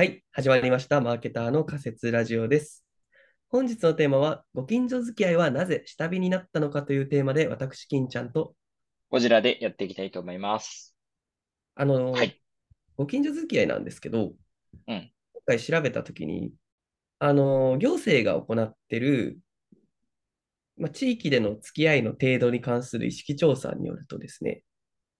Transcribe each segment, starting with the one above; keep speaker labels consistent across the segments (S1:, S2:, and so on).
S1: はい、始まりました。マーケターの仮説ラジオです。本日のテーマは、ご近所付き合いはなぜ下火になったのかというテーマで、私、金ちゃんと、
S2: こちらでやっていきたいと思います。
S1: あの、
S2: はい。
S1: ご近所付き合いなんですけど、
S2: うん。
S1: 今回調べたときに、あの、行政が行っている、まあ、地域での付き合いの程度に関する意識調査によるとですね、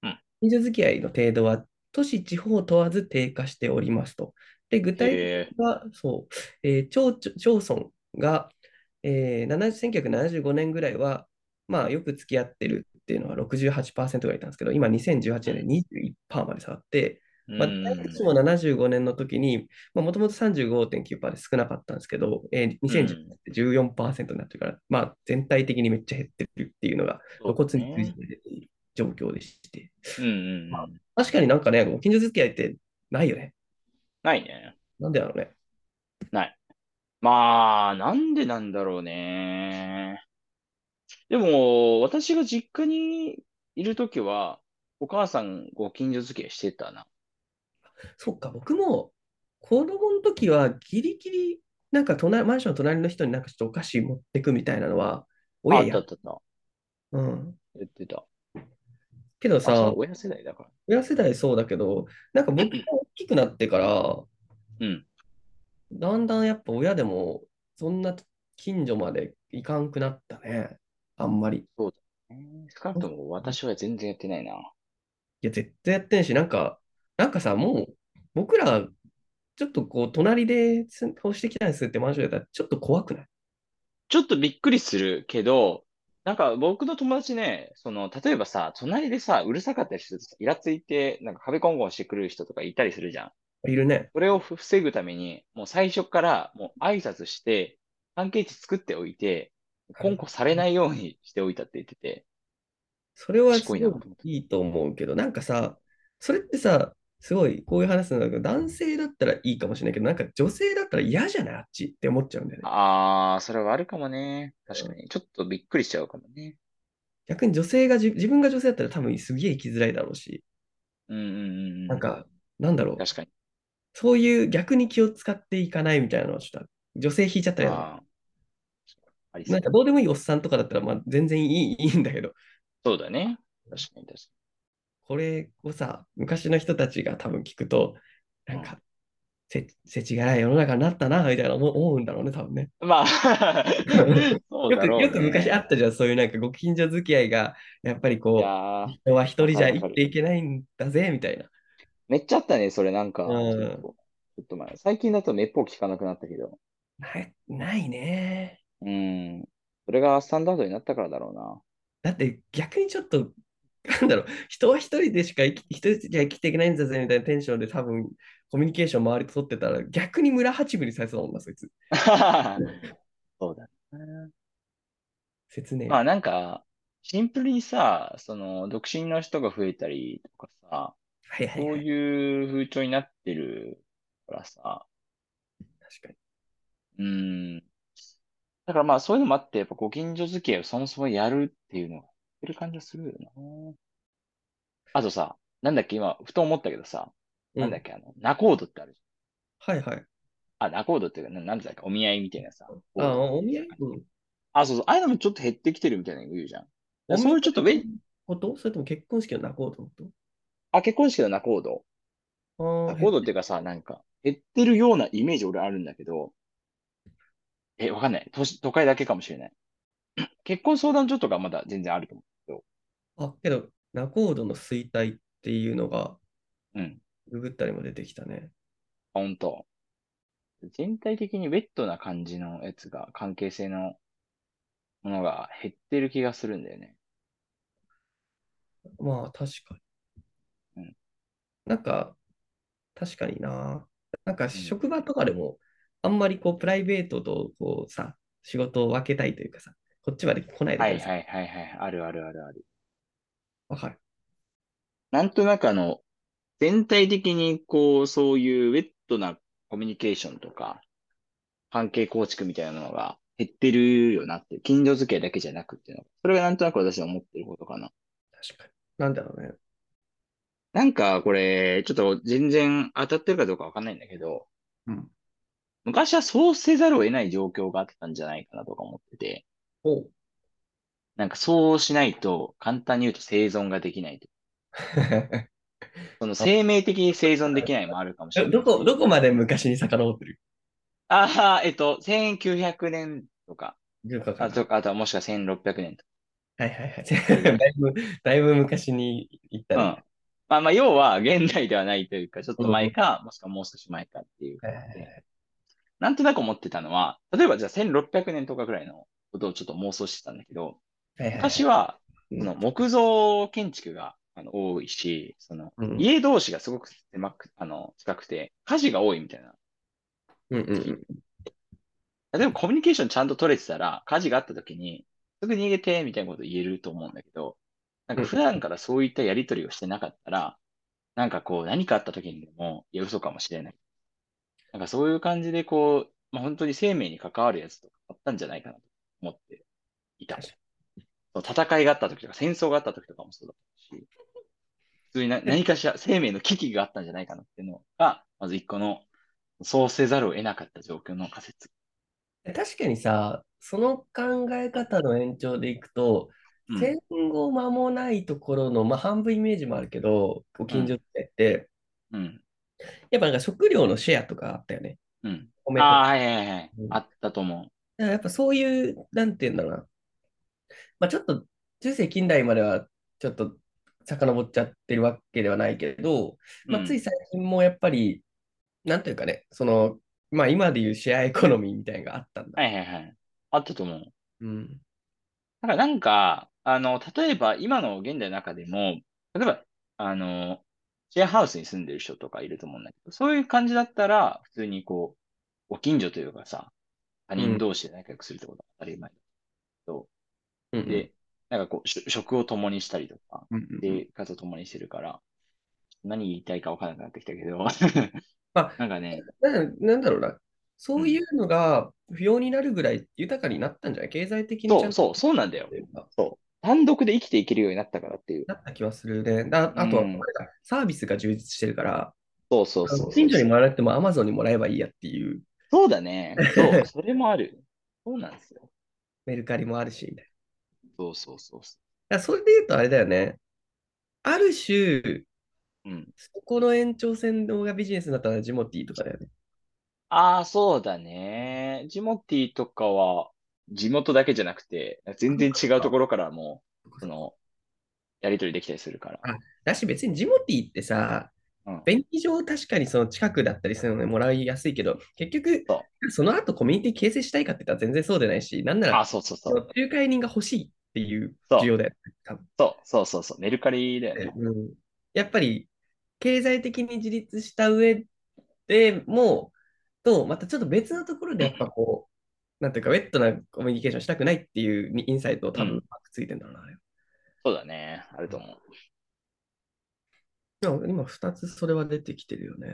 S2: うん
S1: 近所付き合いの程度は都市地方問わず低下しておりますと。で、具体的は、そう、えー町、町村が、えー、70 1975年ぐらいは、まあ、よく付き合ってるっていうのは68%ぐらいいたんですけど、今2018年で21%まで下がって、
S2: え。
S1: まあ、
S2: うん
S1: 大都市も75年の時に、もともと35.9%で少なかったんですけど、えー、2010年って14%になってるから、まあ、全体的にめっちゃ減ってるっていうのが、露骨に
S2: ね
S1: 数字で出ている状況でして。
S2: うんうんうん。
S1: 確かになんかね、ご近所付き合いってないよね。
S2: ないね。
S1: なんでだろうね。
S2: ない。まあ、なんでなんだろうね。でも、私が実家にいるときは、お母さんご近所付き合いしてたな。
S1: そっか、僕も子供の時はギリギリ、なんか隣、マンションの隣の人になんかちょっとお菓子持ってくみたいなのは、
S2: あ
S1: 親や
S2: ったあったあった。
S1: うん。
S2: 言ってた。
S1: けどさ、
S2: 親世代だから。
S1: 親世代そうだけど、なんか僕が大きくなってから、
S2: うん。
S1: だんだんやっぱ親でも、そんな近所まで行かんくなったね。あんまり。
S2: そうだね。少なくとも私は全然やってないな。
S1: いや、絶対やってんし、なんか、なんかさ、もう、僕ら、ちょっとこう、隣で通報してきたんですってマンションだったら、ちょっと怖くない？
S2: ちょっとびっくりするけど、なんか僕の友達ね、その、例えばさ、隣でさ、うるさかったりするとさ、イラついて、なんか壁コンコンしてくる人とかいたりするじゃん。
S1: いるね。
S2: それをふ防ぐために、もう最初からもう挨拶して、関係値作っておいて、コンコンされないようにしておいたって言ってて、
S1: それはすごい
S2: い
S1: いと思うけど、なんかさ、それってさ、すごいこういう話なんだけど、男性だったらいいかもしれないけど、なんか女性だったら嫌じゃない？あっちって思っちゃうんだよね。
S2: あー、それはあるかもね。確かに。ちょっとびっくりしちゃうかもね。
S1: 逆に女性がじ、自分が女性だったら多分すげえ生きづらいだろうし、
S2: うんうんうんうん。
S1: なんか、なんだろう、
S2: 確かに。
S1: そういう逆に気を使っていかないみたいなのはちょっと、女性引いちゃった
S2: りそうん
S1: なかどうでもいいおっさんとかだったら、まあ全然いい、いいんだけど、
S2: そうだね。確かに確か
S1: これをさ、昔の人たちが多分聞くと、なんか、せ、せちがらい世の中になったな、みたいな思う思うんだろうね、多分ね。
S2: に。まあ、
S1: よく。よく昔あったじゃん、そういうなんかご近所付き合いが、やっぱり
S2: い
S1: こう、人は一人じゃ生きていけないんだぜ、みたいな。
S2: めっちゃあったね、それなんか。
S1: うん
S2: ちょっとちょっと前。最近だとめっぽう聞かなくなったけど。
S1: ない、ないね。
S2: うん。それがスタンダードになったからだろうな。
S1: だって逆にちょっと、なんだろう、人は一人でしか生き、一人じゃ生きていけないんだぜ、みたいなテンションで多分、コミュニケーション周りと取ってたら、逆に村八分にされそうだもんな、そいつ。
S2: そうだ
S1: ねえ。
S2: まあなんか、シンプルにさ、その、独身の人が増えたりとかさ、
S1: はいはい
S2: そう
S1: はい。
S2: いう風潮になってるからさ、
S1: 確かに。
S2: うん。だからまあそういうのもあって、やっぱご近所付き合いをそもそもやるっていうのが、いる感じがするよな。あとさ、なんだっけ、今、ふと思ったけどさ、
S1: うん
S2: なんだっけ、あの、仲人ってあるじ
S1: はいはい。
S2: ゃん。あ、仲人っていうか、ななんだっけ、お見合いみたいなさ。
S1: あ、お見合い？うん。
S2: あ、そうそう、ああいうのもちょっと減ってきてるみたいなの言うじゃん。そうい？うちょっとウェイ、
S1: こと？それとも結婚式の仲人のこ
S2: あ、結婚式の仲人。
S1: とああ、
S2: 仲人っていうかさ、なんか、減ってるようなイメージ俺あるんだけど、え、わかんない。都市、都会だけかもしれない。結婚相談所とかまだ全然あると思
S1: あ、けど、仲人の衰退っていうのが、
S2: う。うん。
S1: ググったりも出てきたね。
S2: ほんと。全体的にウェットな感じのやつが、関係性のものが減ってる気がするんだよね。
S1: まあ、確かに。
S2: うん
S1: なんか、確かにな。なんか、職場とかでも、あんまりこう、プライベートと、こうさ、仕事を分けたいというかさ、こっちまで来ないでください。
S2: はいはいはいはい。あるあるあるある。
S1: わかる。
S2: なんとなくあの、全体的にこう、そういうウェットなコミュニケーションとか、関係構築みたいなのが減ってるよなって近所付き合いだけじゃなくっていうのが、それがなんとなく私は思ってることかな。
S1: 確かに。なんだろうね。
S2: なんかこれ、ちょっと全然当たってるかどうかわかんないんだけど、
S1: うん。
S2: 昔はそうせざるを得ない状況があったんじゃないかなとか思ってて、
S1: おう。
S2: なんかそうしないと、簡単に言うと生存ができないと。その生命的に生存できないもあるかもしれないし。
S1: どこ、どこまで昔に遡ってる？
S2: ああ、えっと、1900年とか、あと、あとはもしくは1600年と
S1: はいはいはい。だいぶ、だいぶ昔に行った
S2: か。う
S1: ね。
S2: ん。まあまあ、要は現代ではないというか、ちょっと前か、もしくはもう少し前かっていう。
S1: はいはいはい
S2: なんとなく思ってたのは、例えばじゃあ1600年とかぐらいのことをちょっと妄想してたんだけど、昔は、
S1: うん
S2: その木造建築があの多いし、その
S1: うん
S2: 家同士がすごく狭く、あの、近くて、火事が多いみたいな。
S1: うんうんうん。
S2: 例えばコミュニケーションちゃんと取れてたら、火事があった時に、すぐ逃げて、みたいなこと言えると思うんだけど、なんか普段からそういったやり取りをしてなかったら、なんかこう何かあった時にでも、いや、嘘かもしれない。なんかそういう感じでこう、まあ、本当に生命に関わるやつとかあったんじゃないかなと思っていた。
S1: 確
S2: 戦いがあった時とか、戦争があった時とかもそうだったし、普通にな 何かしら生命の危機があったんじゃないかなっていうのが、まず一個の、そうせざるを得なかった状況の仮説。
S1: 確かにさ、その考え方の延長でいくと、
S2: うん
S1: 戦後間もないところの、まあ、半分イメージもあるけど、ご近所って、
S2: うん。
S1: やっぱなんか食料のシェアとかあったよね。
S2: うん。ああ、はいはいはい
S1: うん。
S2: あったと思う。
S1: やっぱそういう、なんていうんだろうな。まあちょっと中世近代まではちょっと遡っちゃってるわけではないけど、まあ
S2: うん
S1: つい最近もやっぱり、なんていうかね、その、まあ今でいうシェアエコノミーみたいなのがあったんだ。
S2: はいはいはい。あったと思う。
S1: うん。
S2: だからなんか、あの、例えば今の現代の中でも、例えば、あの、シェアハウスに住んでる人とかいると思うんだけど、そういう感じだったら、普通にこう、ご近所というかさ、他人同士で仲良くするってことが当たり前だと。
S1: うんうん
S2: で、なんかこう、し食を共にしたりとか、
S1: うんうんうん
S2: 生活を共にしてるから、何言いたいか分からなくなってきたけど、
S1: まあ
S2: なんかね、
S1: ななんだろうな。そういうのが不要になるぐらい豊かになったんじゃない？経済的に
S2: そうそう、そうなんだよ
S1: と。いうか
S2: 単独で生きていけるようになったからっていう。
S1: なった気はするね。だあとは、サービスが充実してるから、
S2: そうそうそうそう。
S1: 近所にもらわなくても Amazon にもらえばいいやっていう
S2: そうだね。そう、それもある。そうなんですよ。
S1: メルカリもあるし、みたい
S2: そうそうそうそ
S1: な。だからそれで言うとあれだよね。ある種、
S2: う。うん。
S1: そこの延長線のがビジネスになったのはジモティーとかだよね。
S2: ああ、そうだね。ジモティとかは、地元だけじゃなくて、全然違うところからも、その、やりとりできたりするから。
S1: だし別にジモティーってさ、
S2: うん
S1: 便宜上確かにその近くだったりするのでもらいやすいけど、結局
S2: そ、
S1: その後コミュニティ形成したいかって言ったら全然そうでないし、なんな
S2: あ、
S1: ら、
S2: そうそうそ。
S1: そうの仲介人が欲しいっていう需要だよね。多分
S2: そうそうそうそう。メルカリだよね。
S1: うんやっぱり経済的に自立した上でも、と、またちょっと別のところでやっぱこう、なんていうか、ウェットなコミュニケーションしたくないっていうインサイトを多分
S2: うん
S1: ついてんだろうな。
S2: そうだね。あると思う。
S1: でも今2つそれは出てきてるよね。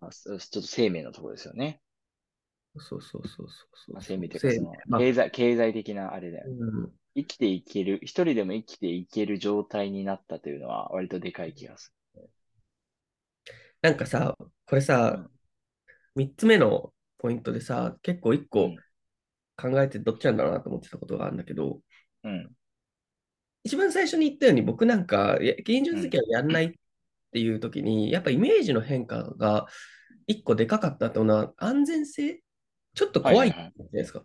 S2: まあ、ちょっと生命のところですよね。
S1: そうそうそうそう
S2: まあ、
S1: そう。
S2: 生命というか、経済、経済的なあれだよね。
S1: うん
S2: 生きていける、一人でも生きていける状態になったというのは割とでかい気がす
S1: なんかさ、これさ、3つ目のポイントでさ、結構1
S2: る。
S1: 個考えてどっちなんだろうなと思ってたことがあるんだけど、
S2: うん。うん。
S1: 一番最初に言ったように僕なんか、現状付きはやんないっていう時に、やっぱイメージの変化が1個でかかったというのは安全性？ちょっと怖い
S2: はいはいはい
S1: じゃないですか。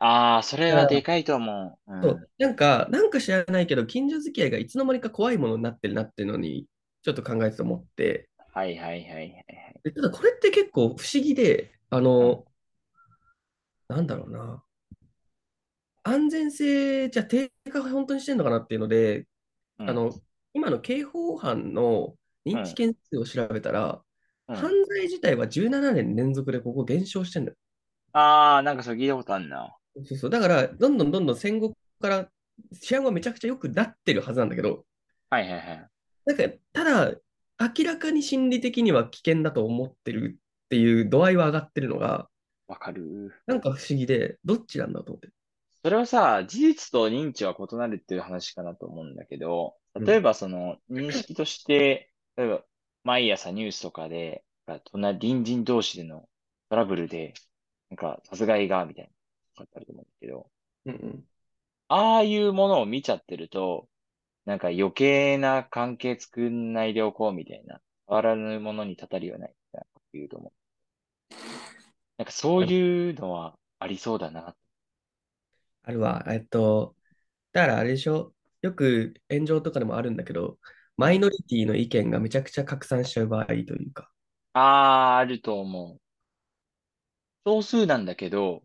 S2: ああ、それはでかいと思う。うん。
S1: そうなんか、なんか知らないけど、近所付き合いがいつの間にか怖いものになってるなっていうのに、ちょっと考えてて思って、
S2: はいはいはいはいはい。
S1: でただこれって結構不思議で、あの、なんだろうな。安全性、じゃあ低下本当にしてんのかなっていうので、
S2: うん
S1: あの、今の刑法犯の認知件数を調べたら、
S2: うん
S1: 犯罪自体は17年連続でここ減少してんだよ。
S2: ああ、なんかそれ聞いたことあるな。
S1: そうそう。だから、どんどんどんどん戦後から治安はめちゃくちゃ良くなってるはずなんだけど、
S2: はいはいはい。
S1: なんか、ただ、明らかに心理的には危険だと思ってるっていう度合いは上がってるのが、
S2: わかる。
S1: なんか不思議で、どっちなんだと思って。
S2: それはさ、事実と認知は異なるっていう話かなと思うんだけど、例えばその認識として、例えば毎朝ニュースとかで、隣隣人同士でのトラブルで、なんか殺害が、みたいな、あったりと思うんだけど、
S1: うんうん。
S2: ああいうものを見ちゃってると、なんか余計な関係作んないでおこうみたいな、変わらぬものにたたりはないみたいなこと言うと思う。なんかそういうのはありそうだな。
S1: あるわ。えっと、だからあれでしょ？よく炎上とかでもあるんだけど、マイノリティの意見がめちゃくちゃ拡散しちゃう場合というか。
S2: ああ、あると思う。少数なんだけど、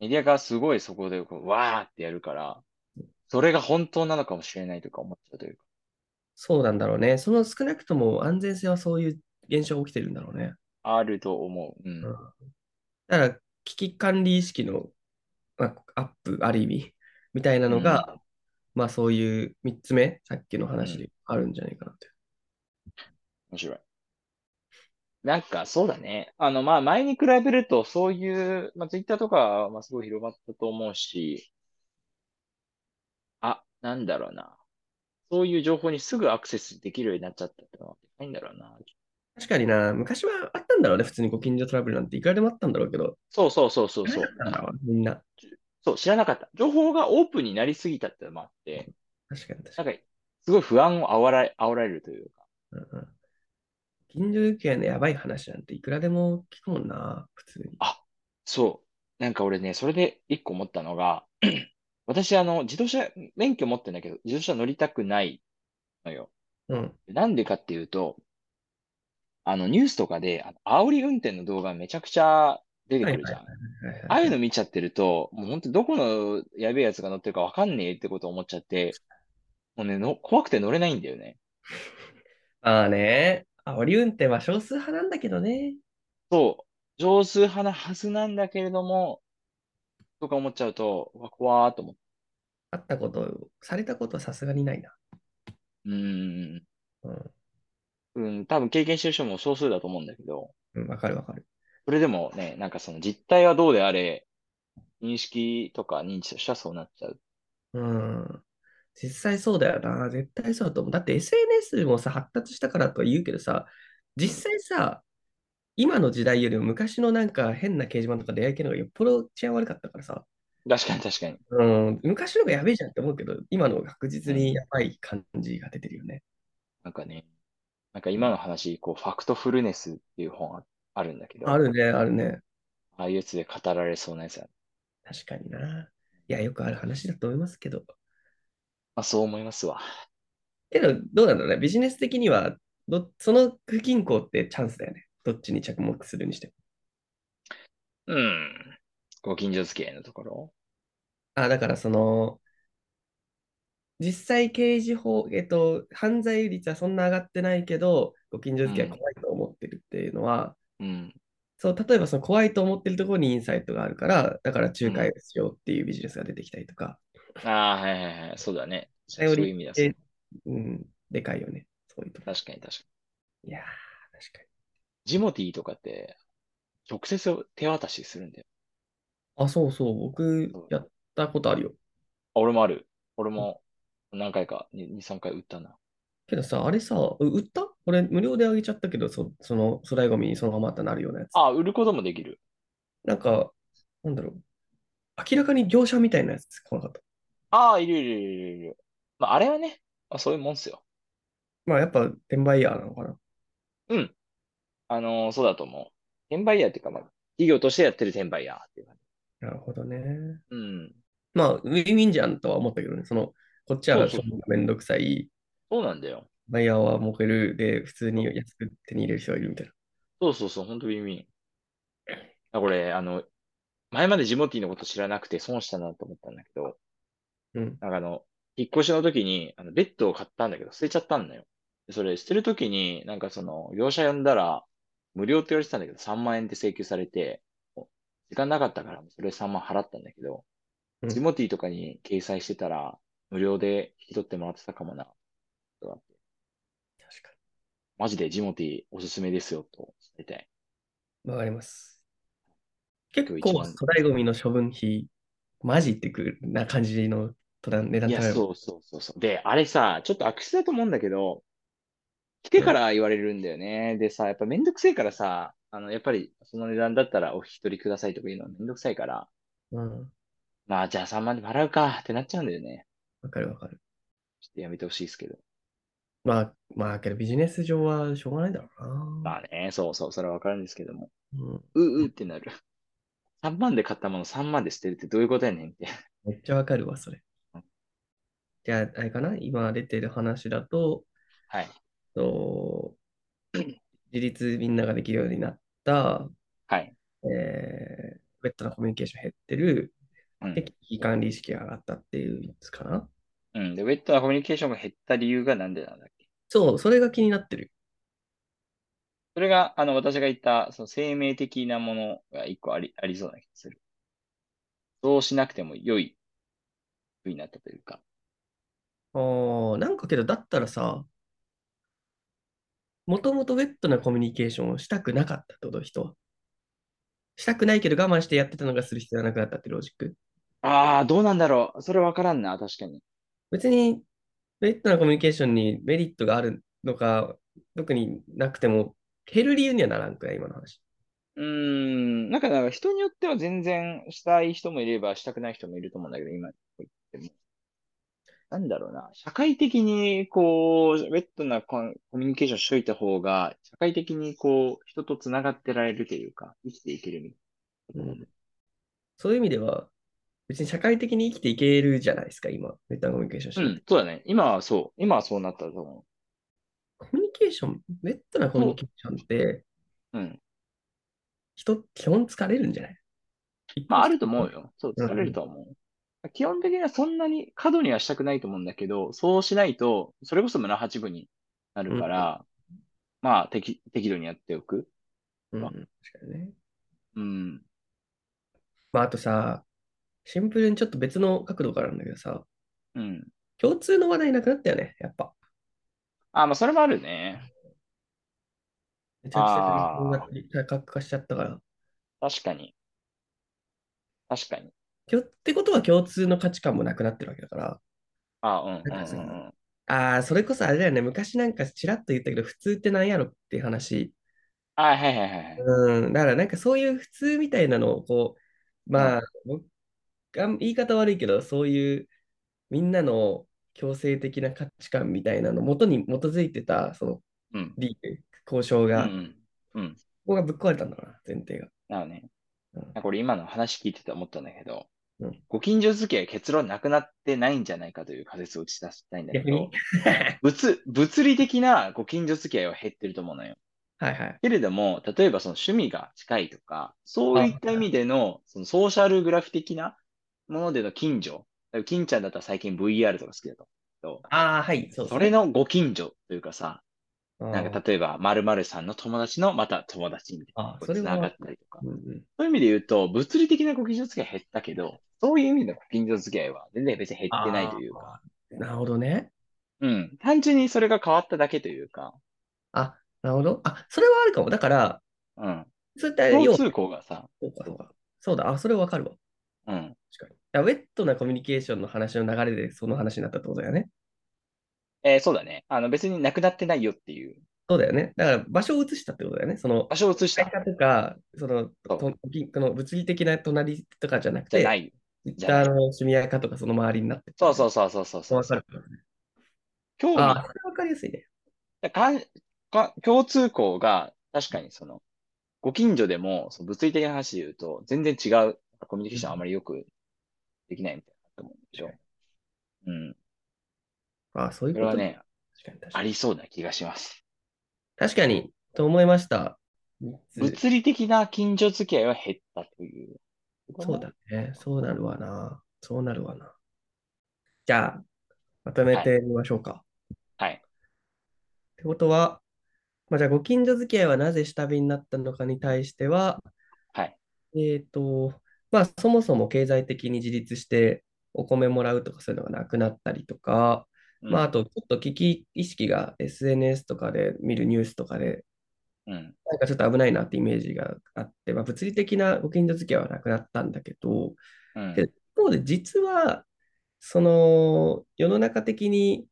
S2: メディアがすごいそこでこう、わーってやるから、それが本当なのかもしれないとか思っちゃうというか。
S1: そうなんだろうね。その少なくとも安全性はそういう現象が起きてるんだろうね。
S2: あると思う。うん。
S1: うんだから、危機管理意識の、まあ、アップ、ある意味、みたいなのが、まあそういう3つ目、さっきの話であるんじゃないかなって。
S2: 面白い。なんか、そうだね。あの、まあ、前に比べると、そういう、まあ、ツイッターとかは、まあ、すごい広まったと思うし、あ、なんだろうな。そういう情報にすぐアクセスできるようになっちゃったってのは、でかいんだろうな。
S1: 確かにな、昔はあったんだろうね、普通にご近所トラブルなんていくらでもあったんだろうけど、
S2: そうそうそうそうそう。
S1: みんな。
S2: そう、知らなかった。情報がオープンになりすぎたってのもあって、
S1: 確かに確かに。
S2: なんか、すごい不安を煽られ、煽られるというか。
S1: うんうん近所付き合いのやばい話なんていくらでも聞くもんな、普通に。
S2: あ、そう。なんか俺ね、それで一個思ったのが、私、あの、自動車、免許持ってんだけど、自動車乗りたくないのよ。
S1: うん。
S2: なんでかっていうと、あの、ニュースとかで、あの煽り運転の動画めちゃくちゃ出てくるじゃん。ああいうの見ちゃってると、もう本当どこのやべえやつが乗ってるかわかんねえってことを思っちゃって、もうね、の、怖くて乗れないんだよね。
S1: まあね、煽り運転は少数派なんだけどね。
S2: そう。少数派なはずなんだけれども、とか思っちゃうと、うわ、怖ーと思って。
S1: あったこと、されたことはさすがにないな。
S2: うーん。
S1: うん。
S2: うん、多分経験してる人も少数だと思うんだけど、
S1: うん、わかるわかる。
S2: それでもね、なんかその実態はどうであれ、認識とか認知としてはそうなっちゃう。
S1: うん。実際そうだよな。絶対そうだと思う。だって SNS もさ、発達したからとは言うけどさ、実際さ、今の時代よりも昔のなんか変な掲示板とか出会い系の方がよっぽど治安悪かったからさ、
S2: 確かに確かに。
S1: うん、昔の方がやべえじゃんって思うけど、今の方が確実にやばい感じが出てるよね。
S2: なんかね、なんか今の話、こう、ファクトフルネスっていう本ああるんだけど、
S1: あるね、あるね。
S2: ああいうやつで語られそうなやつだ。
S1: 確かにな。いや、よくある話だと思いますけど。
S2: まあそう思いますわ。
S1: けど、どうなんだろうね。ビジネス的にはど、その不均衡ってチャンスだよね。どっちに着目するにしても。
S2: うん。ご近所付き合いのところ？
S1: あ、だからその、実際刑事法、えっと、犯罪率はそんな上がってないけど、ご近所付き合い怖いと思ってるっていうのは、
S2: うん。
S1: そう、例えばその怖いと思ってるところにインサイトがあるから、だから仲介をしようっていうビジネスが出てきたりとか、
S2: ああ、はいはいはい。そうだね。そう
S1: 頼
S2: いう意味だそう
S1: うん、でかいよね。そういうとこ。
S2: 確かに確かに。
S1: いやー、確かに。
S2: ジモティーとかって、直接手渡しするんだよ。
S1: あ、そうそう、僕やったことあるよ。
S2: あ俺もある。俺も何回か、2、3回売ったな。
S1: けどさ、あれさ、う売った？これ無料であげちゃったけど、そ、その粗大ゴミにそのままってなるようなやつ。
S2: ああ、売ることもできる。
S1: なんか、なんだろう。明らかに業者みたいなやつ来なかった。
S2: ああ、いるいるいるいるいる。まあ、あれはね、まあ、そういうもんっすよ。
S1: まあやっぱ転売ヤーなのかな。
S2: うん。あのーそうだと思う。転売ヤーっていうか、まあ、企業としてやってる転売ヤーっていう感
S1: なるほどね。
S2: じ。うん。
S1: まあ、ウィンウィンじゃんとは思ったけどね。その、こっちは
S2: そ
S1: めんどくさい、
S2: そうなんだよ。
S1: バイヤーは儲ける、で、普通に安く手に入れる人がいるみたいな。
S2: そうそうそう、本当ウィンウィン。あ、これ、あの、前までジモティーのこと知らなくて損したなと思ったんだけど、
S1: うん。
S2: なんかあの、引っ越しの時に、あの、ベッドを買ったんだけど、捨てちゃったんだよ。でそれ、捨てる時に、なんかその、業者呼んだら、無料って言われてたんだけど、3万円って請求されて、時間なかったから、それ3万払ったんだけど、
S1: うん
S2: ジモティーとかに掲載してたら、無料で引き取ってもらってたかもな。とかって
S1: 確か
S2: マジでジモティーおすすめですよ、と伝えたい。
S1: に。わかります。結
S2: 今日一
S1: 構、
S2: 番
S1: 粗大ゴミの処分費、マジってくるな感じの値段値段
S2: いや、
S1: 高い
S2: そうそうそうそう。で、あれさ、ちょっと悪質だと思うんだけど、来てから言われるんだよね。でさ、やっぱめんどくせえからさ、あの、やっぱりその値段だったらお引き取りくださいとか言うのはめんどくさいから、
S1: うん。
S2: まあじゃあ3万で払うかってなっちゃうんだよね。
S1: わかるわかる。
S2: ちょっとやめてほしいですけど。
S1: まあ、まあ、けどビジネス上はしょうがないだろうな。
S2: まあね、そうそう、それはわかるんですけども。
S1: うん、
S2: ううってなる。3万で買ったもの3万で捨てるってどういうことやねんって。
S1: めっちゃわかるわ、それ
S2: うん。
S1: じゃあ、あれかな？今出てる話だと、
S2: はい。
S1: と自立みんなができるようになった、
S2: はい。
S1: えー、ウェットなコミュニケーション減ってる、
S2: うん
S1: で、危機管理意識が上がったっていうやつかな？
S2: うん。で、ウェットなコミュニケーションが減った理由がなんでなんだっけ？
S1: そう、それが気になってる。
S2: それが、あの、私が言った、その生命的なものが一個あり、ありそうな気がする。そうしなくても良い風になったというか。
S1: あーなんかけど、だったらさ、もともとウェットなコミュニケーションをしたくなかったってこと、人は。したくないけど我慢してやってたのがする必要がなくなったってロジック？
S2: ああ、どうなんだろう。それわからんな、確かに。
S1: 別に、ウェットなコミュニケーションにメリットがあるのか、特になくても、減る理由にはならんくらい、今の話。
S2: うーん、なんか、人によっては全然したい人もいればしたくない人もいると思うんだけど、今言っ。なんだろうな。社会的に、こう、ウェットなコミュニケーションしといた方が、社会的に、こう、人と繋がってられるというか、生きていけるみたいな。
S1: うんそういう意味では、別に社会的に生きていけるじゃないですか、今、ウェットなコミュニケーションしてて
S2: うん、そうだね。今はそう。今はそうなったと思
S1: コミュニケーション、ウェットなコミュニケーションって、
S2: う。うん。
S1: 人、基本疲れるんじゃない？
S2: まあ、あると思うよ。そう、
S1: うん
S2: 疲れると思う。基本的にはそんなに過度にはしたくないと思うんだけど、そうしないと、それこそ胸八分になるから、まあ、適、適度にやっておく。
S1: うん、確かにね。
S2: うん。
S1: まあ、あとさ、シンプルにちょっと別の角度からなんだけどさ、
S2: うん。
S1: 共通の話題なくなったよね、やっぱ。
S2: あ、まあ、それもあるね。
S1: めちゃくちゃ
S2: あー
S1: 多角化しちゃったから。
S2: 確かに。確かに。
S1: きょってことは共通の価値観もなくなってるわけだから。
S2: あ、うん、うん、うんうん。
S1: ああ、それこそあれだよね。昔なんかちらっと言ったけど、普通ってなんやろっていう話。
S2: あ、はいはいはいはい。
S1: うん。だからなんかそういう普通みたいなのを、こう、まあ、僕が言い方悪いけど、そういうみんなの強制的な価値観みたいなの元に基づいてた、その、
S2: うん。
S1: リーグ、交渉が、こ
S2: うんうん。うん。
S1: こがぶっ壊れたんだろうな、前提が。
S2: なのね。
S1: うん
S2: なんかこれ今の話聞いてて思ったんだけど、
S1: うん
S2: ご近所付き合い結論なくなってないんじゃないかという仮説を打ち出したいんだけど 物、物理的なご近所付き合いは減ってると思うのよ。
S1: はいはい。
S2: けれども、例えばその趣味が近いとか、そういった意味での、そのソーシャルグラフィ的なものでの近所。金ちゃんだったら最近 VR とか好きだと思うけ
S1: ああ、はい、そう
S2: ど。それのご近所というかさ、
S1: の
S2: なんか例えば〇〇さんの友達のまた友達みたいな。
S1: あーそれは
S2: 繋がったりとか。そういう意味で言うと、物理的なご近所付き合い減ったけど、そういう意味のご近所付き合いは全然別に減ってないというか、
S1: なるほどね。
S2: うん。単純にそれが変わっただけというか、
S1: あ、なるほど。あ、それはあるかも。だから、
S2: うん。
S1: そういった
S2: 共通項がさ、
S1: そうかそうか。そうだ、あ、それはわかるわ。
S2: うん。
S1: 確かに。ウェットなコミュニケーションの話の流れでその話になったってことだよね。
S2: えーそうだね。あの別になくなってないよっていう
S1: そうだよね。だから場所を移したってことだよね。その、
S2: 場所を移した
S1: とか、その、とこの物理的な隣とかじゃなくて、
S2: ない。
S1: ツイッターの趣味合いかとかその周りになって
S2: そうそうそうそうそうそう
S1: わかるからね。
S2: 興味
S1: あ、それわかりやすいね。
S2: かんか共通項が確かにその、ご近所でもその物理的な話で言うと、全然違うコミュニケーションあまりよくできないみたいなと思うんでしょ。うん。
S1: あ、そういうこ
S2: れはね、
S1: 確かに確かに。
S2: ありそうな気がします。
S1: 確かに、と思いました。
S2: 物理的な近所付き合いは減ったという。
S1: そうだね。そうなるわな。そうなるわな。じゃあ、まとめてみましょうか。
S2: はい。
S1: ってことは、まあ、じゃあ、ご近所付き合いはなぜ下火になったのかに対しては、
S2: はい。
S1: えっと、まあ、そもそも経済的に自立してお米もらうとかそういうのがなくなったりとか、
S2: うん
S1: まあ、あと、ちょっと危機意識が SNS とかで見るニュースとかで、
S2: うん。
S1: なんかちょっと危ないなってイメージがあって、まあ、物理的なご近所付き合いはなくなったんだけど、
S2: うん。
S1: で一方で実は、その世の中的に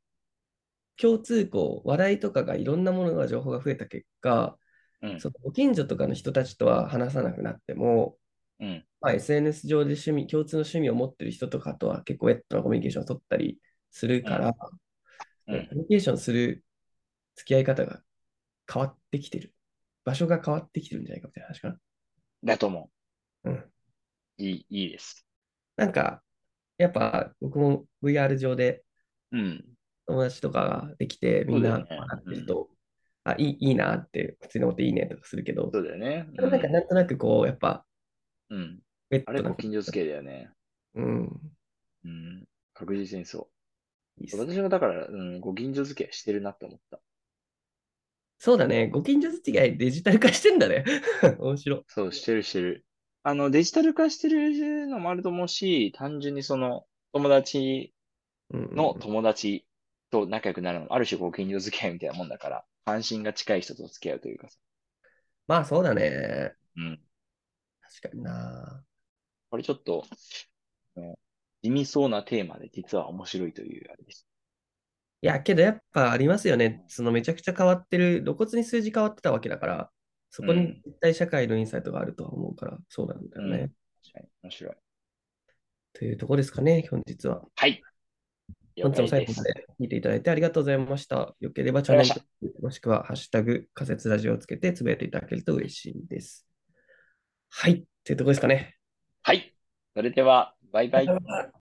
S1: 共通項、話題とかがいろんなものが情報が増えた結果、
S2: うん。
S1: そのご近所とかの人たちとは話さなくなっても、
S2: うん。
S1: まあ、SNS 上で趣味、共通の趣味を持ってる人とかとは結構ウェットなコミュニケーションを取ったりするから、
S2: うん
S1: コミュニケーションする付き合い方が変わってきてる。場所が変わってきてるんじゃないかみたいな話かな。
S2: だと思
S1: うん。
S2: う。いい、いいです。
S1: なんか、やっぱ僕も VR 上で
S2: うん。
S1: 友達とかができて、みんな笑ってると、あ、いい、いいなって普通に思っていいねとかするけど、
S2: そうだよね。
S1: でもなんかなんとなくこう、やっぱ、
S2: うん。あれ、
S1: トな
S2: ご近所付き合いだよね。
S1: うん。
S2: うん。確実にそ。
S1: いいうっすね
S2: 私はだから、うん、ご近所付き合いしてるなって思った。
S1: そうだね。ご近所付き合いデジタル化してんだね。面白い。
S2: そう、してるしてる。あの、デジタル化してるのもあると思うし、単純にその、友達の友達と仲良くなるのも、ある種ご近所付き合いみたいなもんだから、関心が近い人と付き合うというかさ。
S1: まあそうだね。
S2: うん。
S1: 確かにな。
S2: これちょっと、地味そうなテーマで実は面白いというあれです。
S1: いや、けどやっぱありますよね。そのめちゃくちゃ変わってる、露骨に数字変わってたわけだから、そこに絶対社会のインサイトがあるとは思うから、そうなんだよね。
S2: うん確かに面白い。
S1: というところですかね、本日は。
S2: はい。
S1: 本日も。最後まで聞いていただいてありがとうございました。よければチャンネルもしくはハッシュタグ仮説ラジオをつけてつぶやいていただけると嬉しいです。はい。というところですかね。
S2: はい。それでは、バイバイ。